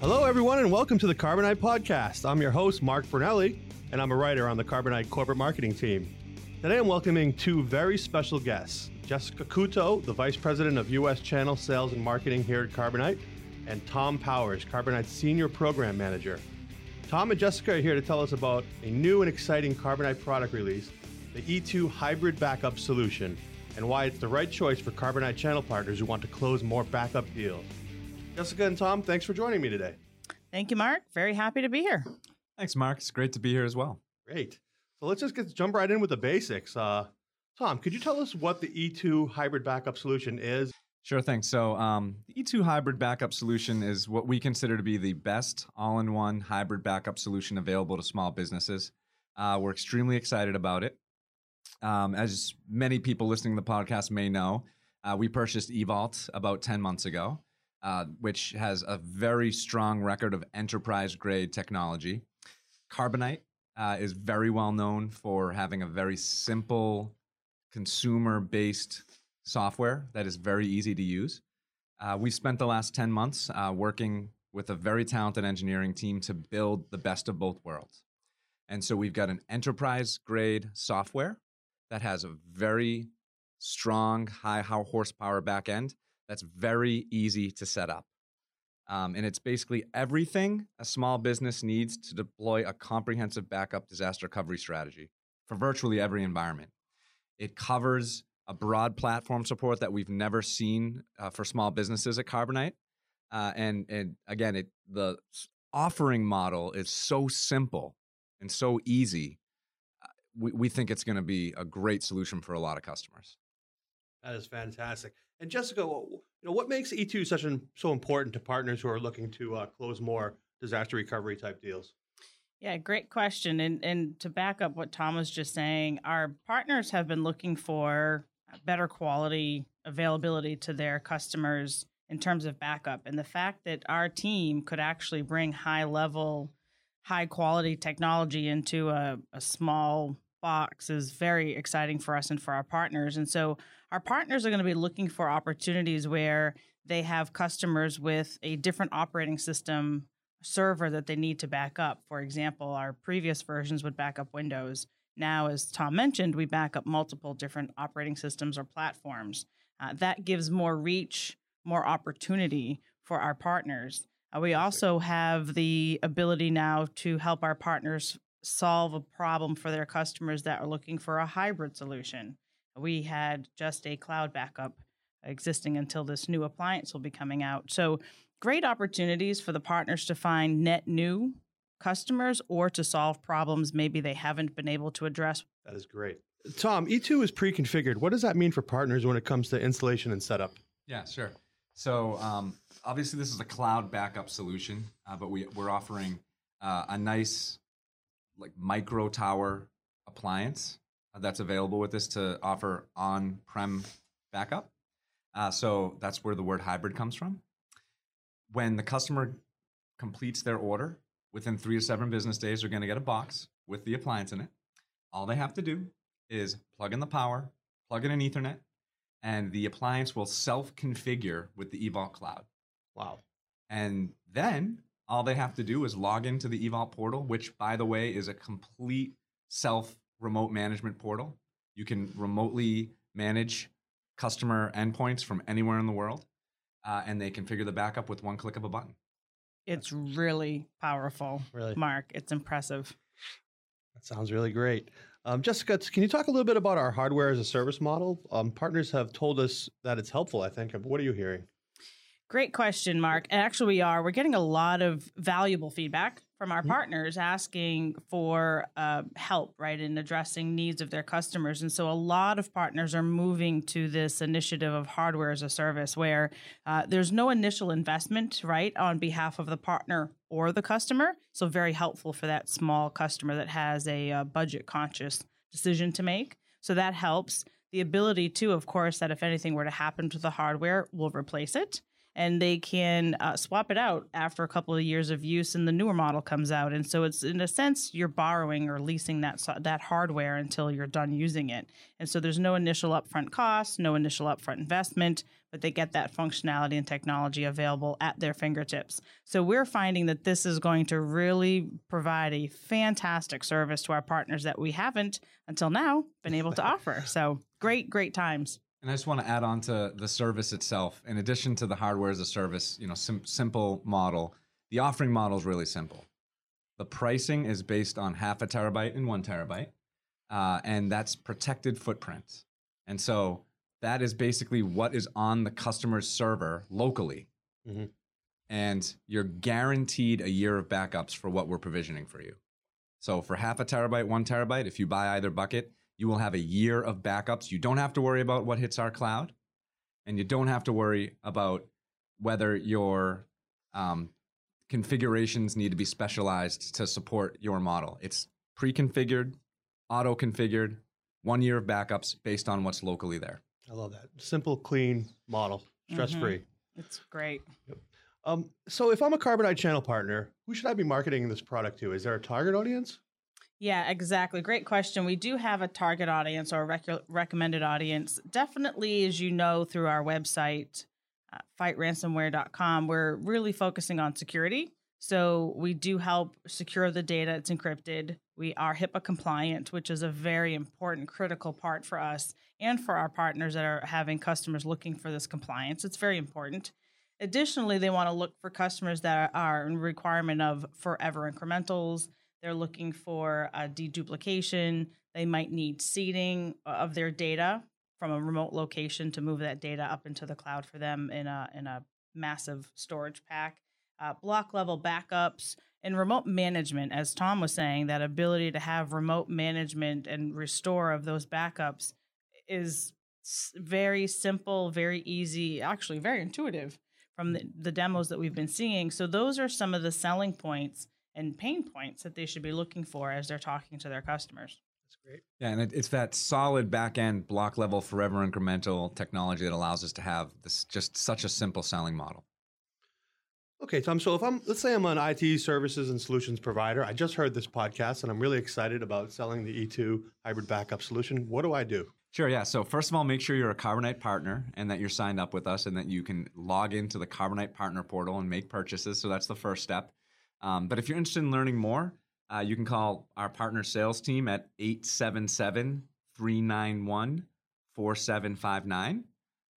Hello, everyone, and welcome to the Carbonite Podcast. I'm your host, Mark Brunelli, and I'm a writer on the Carbonite corporate marketing team. Today, I'm welcoming two very special guests Jessica Couto, the Vice President of U.S. Channel Sales and Marketing here at Carbonite, and Tom Powers, Carbonite's Senior Program Manager. Tom and Jessica are here to tell us about a new and exciting Carbonite product release, the E2 Hybrid Backup Solution, and why it's the right choice for Carbonite channel partners who want to close more backup deals. Jessica and Tom, thanks for joining me today. Thank you, Mark. Very happy to be here. Thanks, Mark. It's great to be here as well. Great. So let's just get jump right in with the basics. Uh, Tom, could you tell us what the E2 hybrid backup solution is? Sure thing. So, um, the E2 hybrid backup solution is what we consider to be the best all in one hybrid backup solution available to small businesses. Uh, we're extremely excited about it. Um, as many people listening to the podcast may know, uh, we purchased eVault about 10 months ago uh, which has a very strong record of enterprise grade technology. Carbonite uh, is very well known for having a very simple consumer based software that is very easy to use. Uh, we spent the last 10 months uh, working with a very talented engineering team to build the best of both worlds. And so we've got an enterprise grade software that has a very strong, high horsepower backend that's very easy to set up. Um, and it's basically everything a small business needs to deploy a comprehensive backup disaster recovery strategy for virtually every environment. It covers a broad platform support that we've never seen uh, for small businesses at Carbonite. Uh, and, and again, it, the offering model is so simple and so easy. Uh, we, we think it's going to be a great solution for a lot of customers. That is fantastic. And Jessica, you know, what makes E2 such an, so important to partners who are looking to uh, close more disaster recovery type deals? Yeah, great question. And and to back up what Tom was just saying, our partners have been looking for better quality availability to their customers in terms of backup. And the fact that our team could actually bring high level, high quality technology into a, a small box is very exciting for us and for our partners. And so our partners are going to be looking for opportunities where they have customers with a different operating system server that they need to back up. For example, our previous versions would back up Windows. Now, as Tom mentioned, we back up multiple different operating systems or platforms. Uh, that gives more reach, more opportunity for our partners. Uh, we also have the ability now to help our partners solve a problem for their customers that are looking for a hybrid solution. We had just a cloud backup existing until this new appliance will be coming out. So, great opportunities for the partners to find net new customers or to solve problems maybe they haven't been able to address. That is great. Tom, E2 is pre configured. What does that mean for partners when it comes to installation and setup? Yeah, sure. So, um, obviously, this is a cloud backup solution, uh, but we, we're offering uh, a nice like micro tower appliance that's available with this to offer on-prem backup. Uh, so that's where the word hybrid comes from. When the customer completes their order, within three to seven business days, they're going to get a box with the appliance in it. All they have to do is plug in the power, plug in an Ethernet, and the appliance will self-configure with the eVault Cloud. Wow! And then all they have to do is log into the eVault portal, which, by the way, is a complete self remote management portal. You can remotely manage customer endpoints from anywhere in the world, uh, and they configure the backup with one click of a button. It's really powerful, really, Mark. It's impressive. That sounds really great. Um, Jessica, can you talk a little bit about our hardware as a service model? Um, partners have told us that it's helpful. I think. What are you hearing? Great question, Mark. And actually, we are. We're getting a lot of valuable feedback from our mm-hmm. partners asking for uh, help, right, in addressing needs of their customers. And so, a lot of partners are moving to this initiative of hardware as a service, where uh, there's no initial investment, right, on behalf of the partner or the customer. So, very helpful for that small customer that has a uh, budget conscious decision to make. So, that helps. The ability to, of course, that if anything were to happen to the hardware, we'll replace it and they can uh, swap it out after a couple of years of use and the newer model comes out. And so it's in a sense you're borrowing or leasing that that hardware until you're done using it. And so there's no initial upfront cost no initial upfront investment but they get that functionality and technology available at their fingertips. So we're finding that this is going to really provide a fantastic service to our partners that we haven't until now been able to offer. So great great times and I just want to add on to the service itself. In addition to the hardware as a service, you know, sim- simple model, the offering model is really simple. The pricing is based on half a terabyte and one terabyte, uh, and that's protected footprint. And so that is basically what is on the customer's server locally. Mm-hmm. And you're guaranteed a year of backups for what we're provisioning for you. So for half a terabyte, one terabyte, if you buy either bucket, you will have a year of backups. You don't have to worry about what hits our cloud, and you don't have to worry about whether your um, configurations need to be specialized to support your model. It's pre configured, auto configured, one year of backups based on what's locally there. I love that. Simple, clean model, stress free. Mm-hmm. It's great. Yep. Um, so, if I'm a Carbonite channel partner, who should I be marketing this product to? Is there a target audience? Yeah, exactly. Great question. We do have a target audience or a rec- recommended audience. Definitely, as you know, through our website, uh, fightransomware.com, we're really focusing on security. So we do help secure the data. It's encrypted. We are HIPAA compliant, which is a very important, critical part for us and for our partners that are having customers looking for this compliance. It's very important. Additionally, they want to look for customers that are in requirement of forever incrementals they're looking for deduplication. They might need seeding of their data from a remote location to move that data up into the cloud for them in a in a massive storage pack. Uh, block level backups and remote management, as Tom was saying, that ability to have remote management and restore of those backups is very simple, very easy, actually very intuitive from the, the demos that we've been seeing. So those are some of the selling points and pain points that they should be looking for as they're talking to their customers. That's great. Yeah, and it, it's that solid back end block level forever incremental technology that allows us to have this just such a simple selling model. Okay, Tom. So if I'm, let's say I'm an IT services and solutions provider, I just heard this podcast and I'm really excited about selling the E2 hybrid backup solution. What do I do? Sure, yeah. So first of all, make sure you're a Carbonite partner and that you're signed up with us and that you can log into the Carbonite partner portal and make purchases. So that's the first step. Um, but if you're interested in learning more, uh, you can call our partner sales team at 877 391 4759.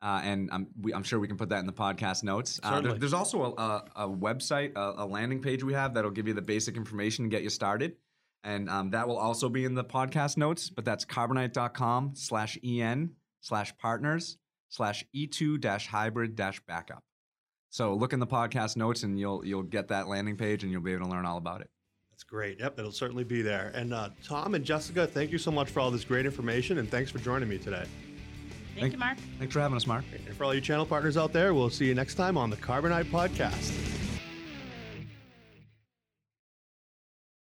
Uh, and I'm, we, I'm, sure we can put that in the podcast notes. Uh, there, there's also a, a, a website, a, a, landing page we have that'll give you the basic information and get you started. And um, that will also be in the podcast notes, but that's carbonite.com slash en slash partners slash e2 dash hybrid dash backup. So look in the podcast notes, and you'll you'll get that landing page, and you'll be able to learn all about it. That's great. Yep, it'll certainly be there. And uh, Tom and Jessica, thank you so much for all this great information, and thanks for joining me today. Thank, thank you, Mark. Thanks for having us, Mark. And for all you channel partners out there, we'll see you next time on the Carbonite Podcast.